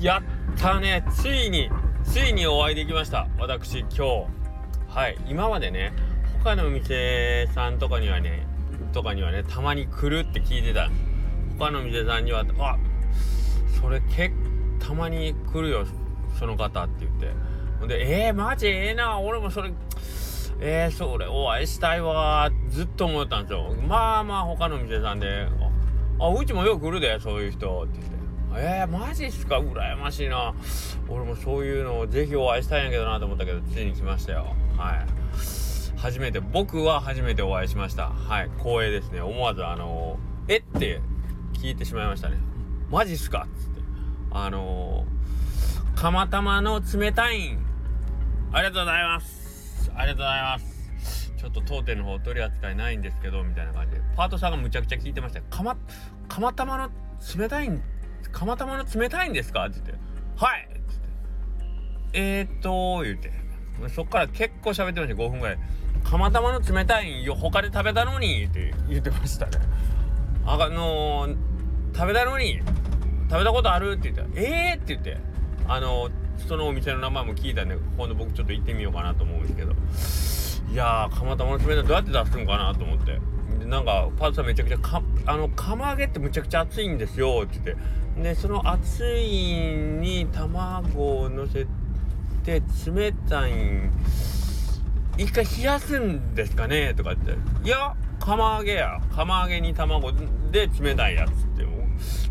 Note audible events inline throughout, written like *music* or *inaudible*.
やったね。ついについにお会いできました。私今日。はい。今までね他のお店さんとかにはねとかにはねたまに来るって聞いてた。他の店さんにはあそれ結たまに来るよその方って言って。ほんでえー、マジ？ええー、な。俺もそれえー、それお会いしたいわ。ずっと思ったんですよ。まあまあ他の店さんであうちもよく来るでそういう人って。えー、マジっすか？羨ましいな。俺もそういうのをぜひお会いしたいんやけどなと思ったけどついに来ましたよ。はい。初めて僕は初めてお会いしました。はい。光栄ですね。思わずあの、えって聞いてしまいましたね。マジっすか？っつって。あのー、釜玉の冷たいん。ありがとうございます。ありがとうございます。ちょっと当店の方取り扱いないんですけどみたいな感じで。パートさんがむちゃくちゃ聞いてました。釜釜玉の冷たいん釜玉の冷たいんですか?」って言って「はい」っつって「えー、っと」言うて。そっから結構喋ってました。5分ぐらい「釜玉の冷たいんよ。他で食べたのに」って言ってましたねあのー、食べたのに食べたことある？って言ったら「えー!」っ？て言って。あのー、そのお店の名前も聞いたんで今度僕ちょっと行ってみようかなと思うんですけど。いやー釜玉の冷たいどうやって出すんかなと思って。なんかパートさんめちゃくちゃかあの釜揚げってむちゃくちゃ熱いんですよ。って言って。でその熱いに卵をのせて冷たい一回冷やすんですかねとかって。いや釜揚げや釜揚げに卵で冷たいやつって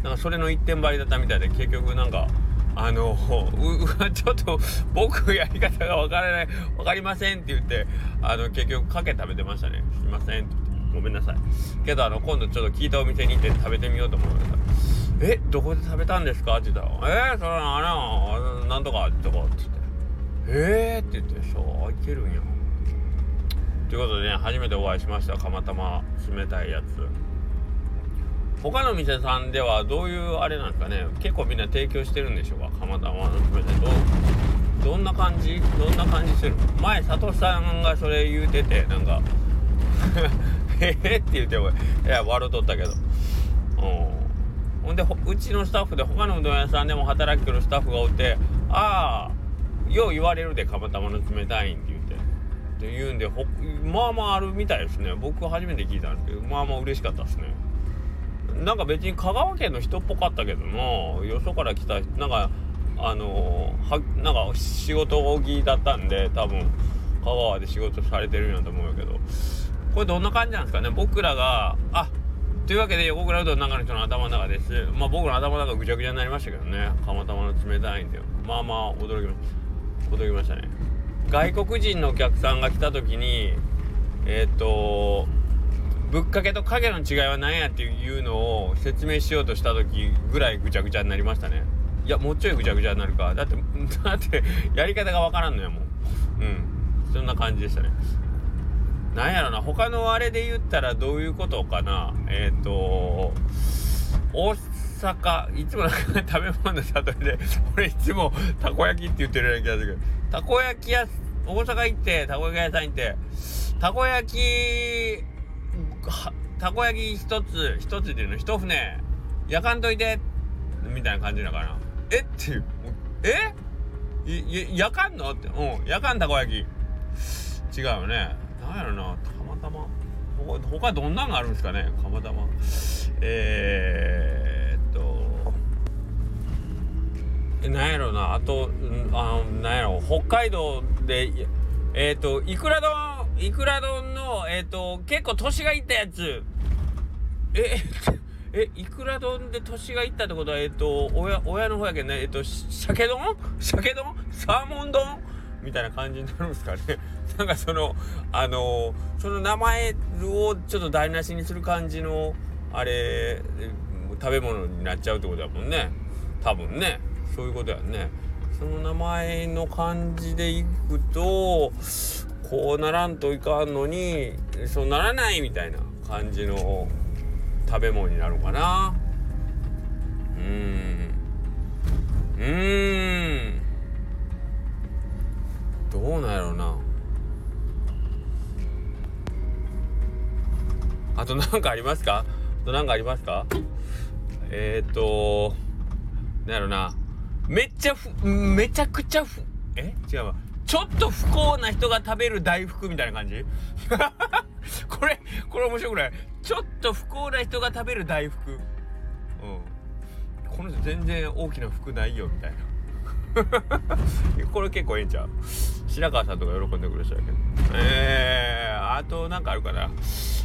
なんかそれの一点張りだったみたいで結局なんかあのうちょっと僕やり方が分からない分かりませんって言ってあの結局かけ食べてましたね。すいませんって言って。ごめんなさい。けどあの今度ちょっと聞いたお店に行って食べてみようと思いましたえどこで食べたんですか?」って言ったら「えー、それあれなんとか」とかっつって「えー」って言って「そういけるんや」ということでね初めてお会いしました。釜玉冷たいやつ。他の店さんではどういうあれなんですかね？結構みんな提供してるんでしょうか？釜玉の冷たい。どどんな感じ？どんな感じする前佐藤さんがそれ言うててなんかええって言ってもいや笑うとったけど。うん。ほんでうちのスタッフで他のうどん屋さんでも働きよるスタッフがおって「ああよう言われるで釜玉の冷たいん」って言って。って言うんでほまあまああるみたいですね。僕初めて聞いたんですけどまあまあ嬉しかったですね。なんか別に香川県の人っぽかったけどな。よそから来たなんかあのはなんか仕事着だったんで多分香川で仕事されてるんやと思うけど。これどんな感じなんですかね？僕らがあというわけで横倉うどん中の人の頭の中です。まあ僕の頭の中ぐちゃぐちゃになりましたけどね。釜玉の冷たいんで。まあまあ驚きました。驚きましたね。外国人のお客さんが来た時に、えっ、ー、と、ぶっかけと影の違いは何やっていうのを説明しようとした時ぐらいぐちゃぐちゃになりましたね。いや、もうちょいぐちゃぐちゃになるか。だって、*laughs* だってやり方がわからんのやもん。うん。そんな感じでしたね。なんやろな他のあれで言ったらどういうことかな？えっ、ー、と大阪いつもなんか食べ物の里で *laughs* 俺いつもたこ焼きって言ってるような気がするけど。たこ焼き屋大阪行ってたこ焼き屋さん行ってたこ焼きたこ焼き一つ一つっていうの一船。焼かんといてみたいな感じだからえ？っていう。え？焼かんの？って。うん焼かんたこ焼き。違うよね。なんやろなたまたま。他どんなんがあるんですかねたまたま。えー、っと。なんやろなあとあのなんやろ北海道でえー、っといくら丼いくら丼のえー、っと結構年がいったやつ。え *laughs* えいくら丼で年がいったってことはえっと親親の方やけどねえっと鮭丼？鮭丼？サーモン丼？みたいな感じになるんですかね。*laughs* なんかそのあのその名前をちょっと台無しにする感じのあれ食べ物になっちゃうってことだもんね。多分ね。そういうことやね。その名前の感じでいくとこうならんといかんのにそうならないみたいな感じの食べ物になるかな。うん。うん。と何かありますか？あと何かありますか？えっ、ー、となんやろな。めっちゃふめちゃくちゃふえ？違うわ。ちょっと不幸な人が食べる大福みたいな感じ？*laughs* これこれ面白くない？ちょっと不幸な人が食べる大福。うん。この人全然大きな服ないよみたいな。*laughs* これ結構ええんちゃう？白川さんとか喜んでくれそうやけど。えー、あとなんかあるかな？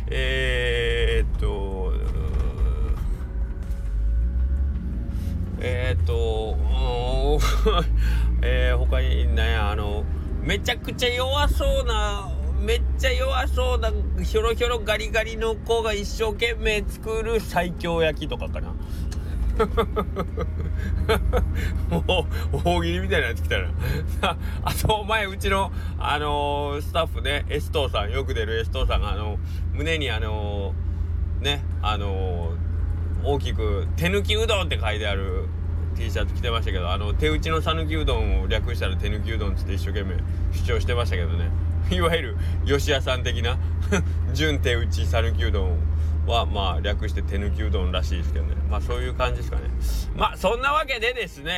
えー、っとえー、っと *laughs* えー、他にねあのめちゃくちゃ弱そうなめっちゃ弱そうなひょろひょろガリガリの子が一生懸命作る最強焼きとかかな。*laughs* もう大喜利みたいになってきたな。*laughs* あと前うちのあのー、スタッフねエストさんよく出るエストさんがあの胸にあのー、ねあのー、大きく「手抜きうどん」って書いてある T シャツ着てましたけどあの手打ちの讃岐うどんを略したら手抜きうどんっつって一生懸命主張してましたけどね。*laughs* いわゆる吉屋さん的な純手打ち讃岐うどんを。はまあ略して手抜きうどんらしいですけどね。まあそういう感じですかね。まあそんなわけでですね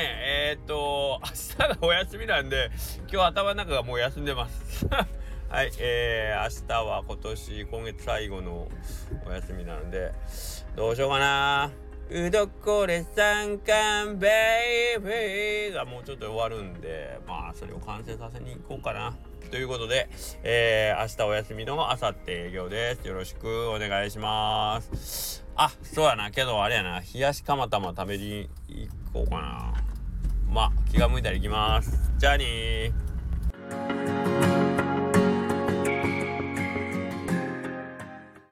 えー、っと明日がお休みなんで今日頭の中がもう休んでます。*laughs* はいえー、明日は今年今月最後のお休みなのでどうしようかな。うどこれ三冠ベイビーがもうちょっと終わるんで、まあそれを完成させに行こうかな。ということで、えー、明日お休みの明後日営業です。よろしくお願いします。あ、そうやな。けどあれやな。冷やし釜玉食べに行こうかな。まあ気が向いたら行きます。じゃあねー。